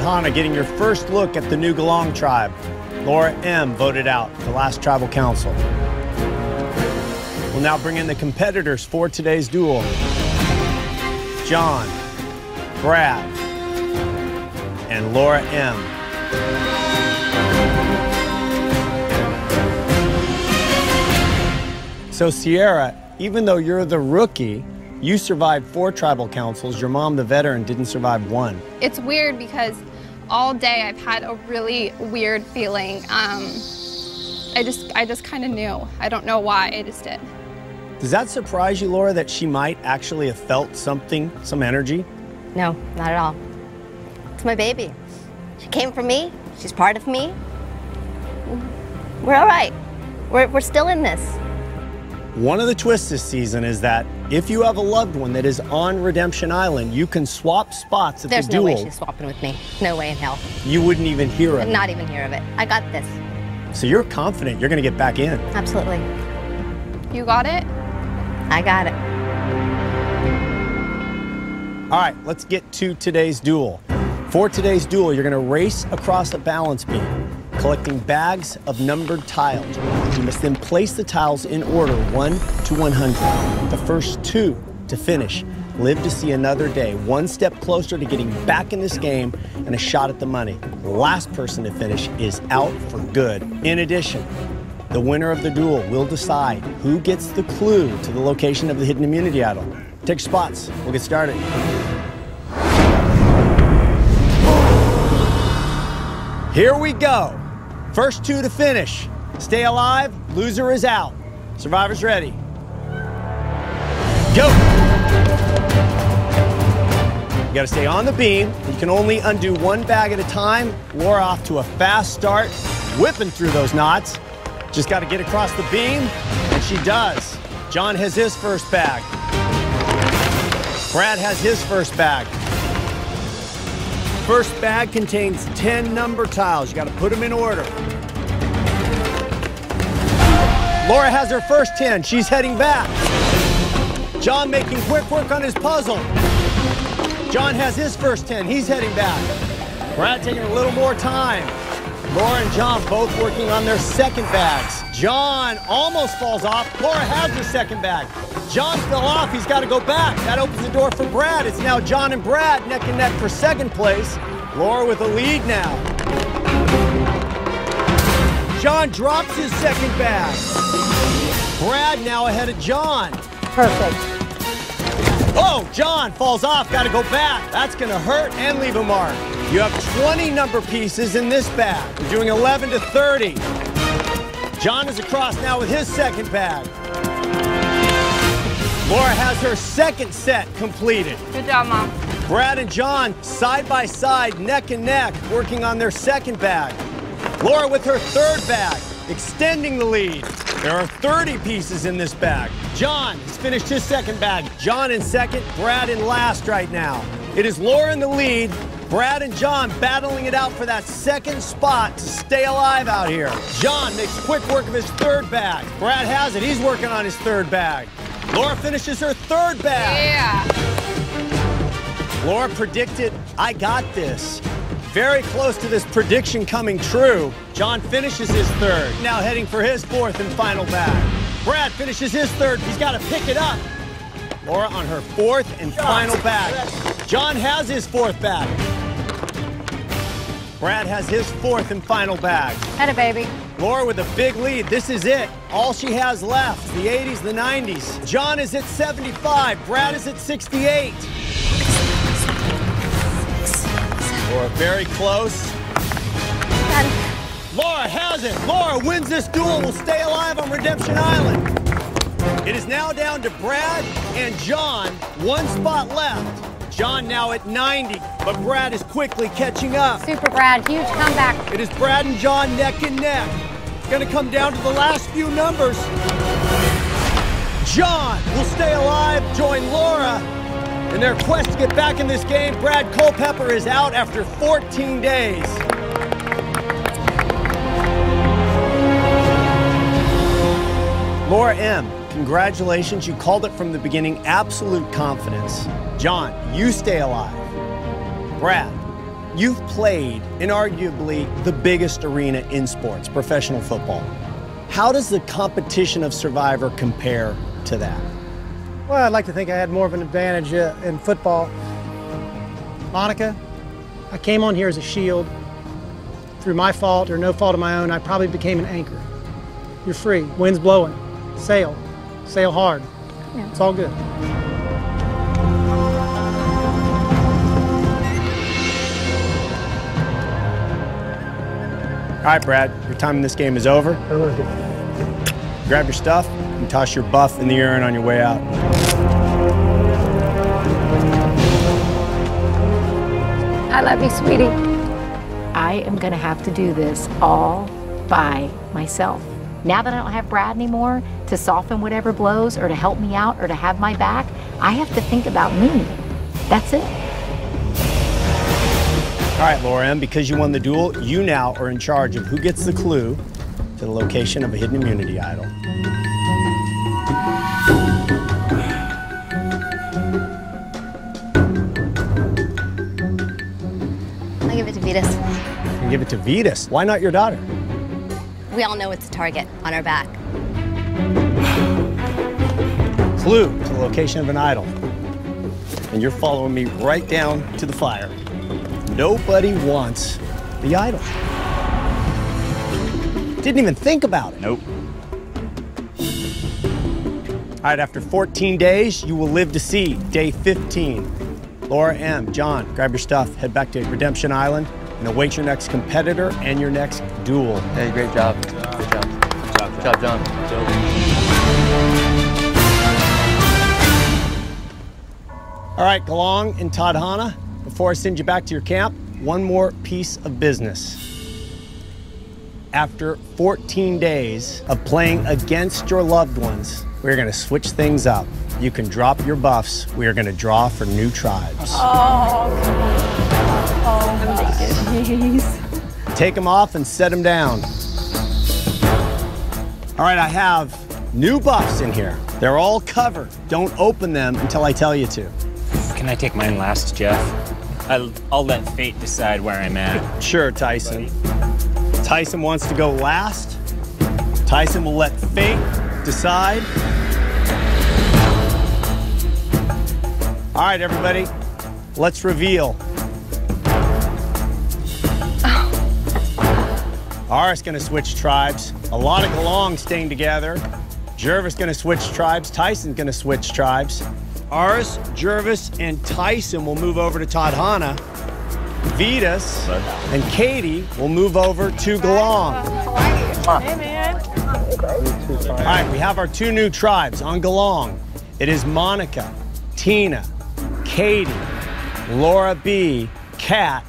Tadhana getting your first look at the new Galang tribe. Laura M. voted out the last tribal council. We'll now bring in the competitors for today's duel. John, Brad, and Laura M. So, Ciera, even though you're the rookie, you survived four tribal councils. Your mom, the veteran, didn't survive one. It's weird because all day I've had a really weird feeling. Um, I just, I just kind of knew. I don't know why. I just did. Does that surprise you, Laura, that she might actually have felt something, some energy? No, not at all. It's my baby. She came from me. She's part of me. We're all right. We're, we're still in this. One of the twists this season is that if you have a loved one that is on Redemption Island, you can swap spots at There's the no duel. way she's swapping with me. No way in hell. You wouldn't even hear of it. Not even hear of it. I got this. So you're confident you're going to get back in. Absolutely. You got it? I got it. All right, let's get to today's duel. For today's duel, you're going to race across a balance beam, collecting bags of numbered tiles. You must then place the tiles in order 1 to 100. The first two to finish live to see another day, one step closer to getting back in this game and a shot at the money. The last person to finish is out for good. In addition, the winner of the duel will decide who gets the clue to the location of the hidden immunity idol. Take spots. We'll get started. Here we go. First two to finish. Stay alive. Loser is out. Survivors ready. Go. You got to stay on the beam. You can only undo one bag at a time. Laura off to a fast start, whipping through those knots. Just got to get across the beam, and she does. John has his first bag. Brad has his first bag. First bag contains 10 number tiles. You got to put them in order. Laura has her first 10. She's heading back. John making quick work on his puzzle. John has his first 10. He's heading back. Brad taking a little more time. Laura and John both working on their second bags. John almost falls off. Laura has her second bag. John fell off. He's got to go back. That opens the door for Brad. It's now John and Brad neck and neck for second place. Laura with a lead now. John drops his second bag. Brad now ahead of John. Perfect. Oh, John falls off. Got to go back. That's going to hurt and leave a mark. You have 20 number pieces in this bag. You're doing 11 to 30. John is across now with his second bag. Laura has her second set completed. Good job, Mom. Brad and John side by side, neck and neck, working on their second bag. Laura with her third bag, extending the lead. There are 30 pieces in this bag. John has finished his second bag. John in second, Brad in last right now. It is Laura in the lead. Brad and John battling it out for that second spot to stay alive out here. John makes quick work of his third bag. Brad has it. He's working on his third bag. Laura finishes her third bag. Yeah. Laura predicted, I got this. Very close to this prediction coming true. John finishes his third, now heading for his fourth and final bag. Brad finishes his third. He's got to pick it up. Laura on her fourth and final bag. John has his fourth bag. Brad has his fourth and final bag. Had a baby. Laura with a big lead. This is it. All she has left. The 80s, the 90s. John is at 75. Brad is at 68. Laura very close. Laura has it. Laura wins this duel. Will stay alive on Redemption Island. It is now down to Brad and John. One spot left. John now at 90, but Brad is quickly catching up. Super Brad, huge comeback. It is Brad and John neck and neck. To come down to the last few numbers. John will stay alive, join Laura in their quest to get back in this game. Brad Culpepper is out after 14 days. Laura M., congratulations. You called it from the beginning. Absolute confidence. John, you stay alive. Brad, you've played in arguably the biggest arena in sports, professional football. How does the competition of Survivor compare to that? Well, I'd like to think I had more of an advantage uh, in football. Monica, I came on here as a shield. Through my fault or no fault of my own, I probably became an anchor. You're free. Wind's blowing. Sail. Sail hard. Yeah. It's all good. All right, Brad, your time in this game is over. Grab your stuff and toss your buff in the urn on your way out. I love you, sweetie. I am going to have to do this all by myself. Now that I don't have Brad anymore to soften whatever blows or to help me out or to have my back, I have to think about me. That's it. All right, Laura M., because you won the duel, you now are in charge of who gets the clue to the location of a hidden immunity idol. I'll give it to Vytas. And give it to Vytas. Why not your daughter? We all know it's a target on our back. Clue to the location of an idol. And you're following me right down to the fire. Nobody wants the idol. Didn't even think about it. Nope. All right, after 14 days, you will live to see day 15. Laura M., John, grab your stuff, head back to Redemption Island, and await your next competitor and your next duel. Hey, great job. Good job. Good job, Good job John. All right, Galang and Tadhana, before I send you back to your camp, one more piece of business. After 14 days of playing against your loved ones, we're going to switch things up. You can drop your buffs. We are going to draw for new tribes. Oh naked. Take them off and set them down. All right, I have new buffs in here. They're all covered. Don't open them until I tell you to. Can I take mine last, Jeff? I'll, I'll let fate decide where I'm at. Sure, Tyson. Tyson wants to go last. Tyson will let fate decide. All right, everybody, let's reveal. Oh. Aras gonna switch tribes. A lot of Galang staying together. Gervase gonna switch tribes. Tyson's gonna switch tribes. Aras, Gervase, and Tyson will move over to Tadhana. Vytas and Katie will move over to Galang. Hey, man. All right, we have our two new tribes on Galang. It is Monica, Tina, Katie, Laura B, Kat,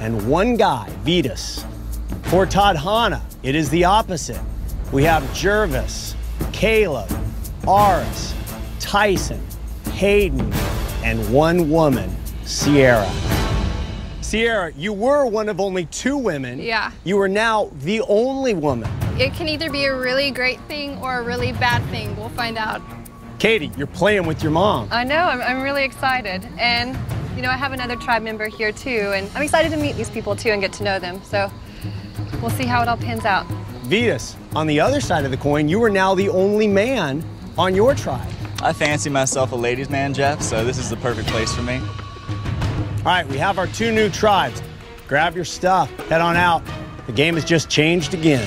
and one guy, Vytas. For Tadhana, it is the opposite. We have Gervase, Caleb, Aris, Tyson, Hayden, and one woman, Ciera. Ciera, you were one of only two women. Yeah. You are now the only woman. It can either be a really great thing or a really bad thing. We'll find out. Katie, you're playing with your mom. I know, I'm, I'm really excited. And, you know, I have another tribe member here too, and I'm excited to meet these people too and get to know them. So we'll see how it all pans out. Vytas, on the other side of the coin, you are now the only man on your tribe. I fancy myself a ladies' man, Jeff, so this is the perfect place for me. All right, we have our two new tribes. Grab your stuff, head on out. The game has just changed again.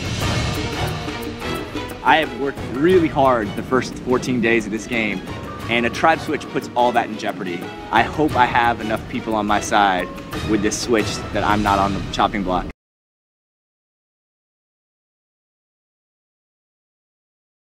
I have worked really hard the first 14 days of this game, and a tribe switch puts all that in jeopardy. I hope I have enough people on my side with this switch that I'm not on the chopping block.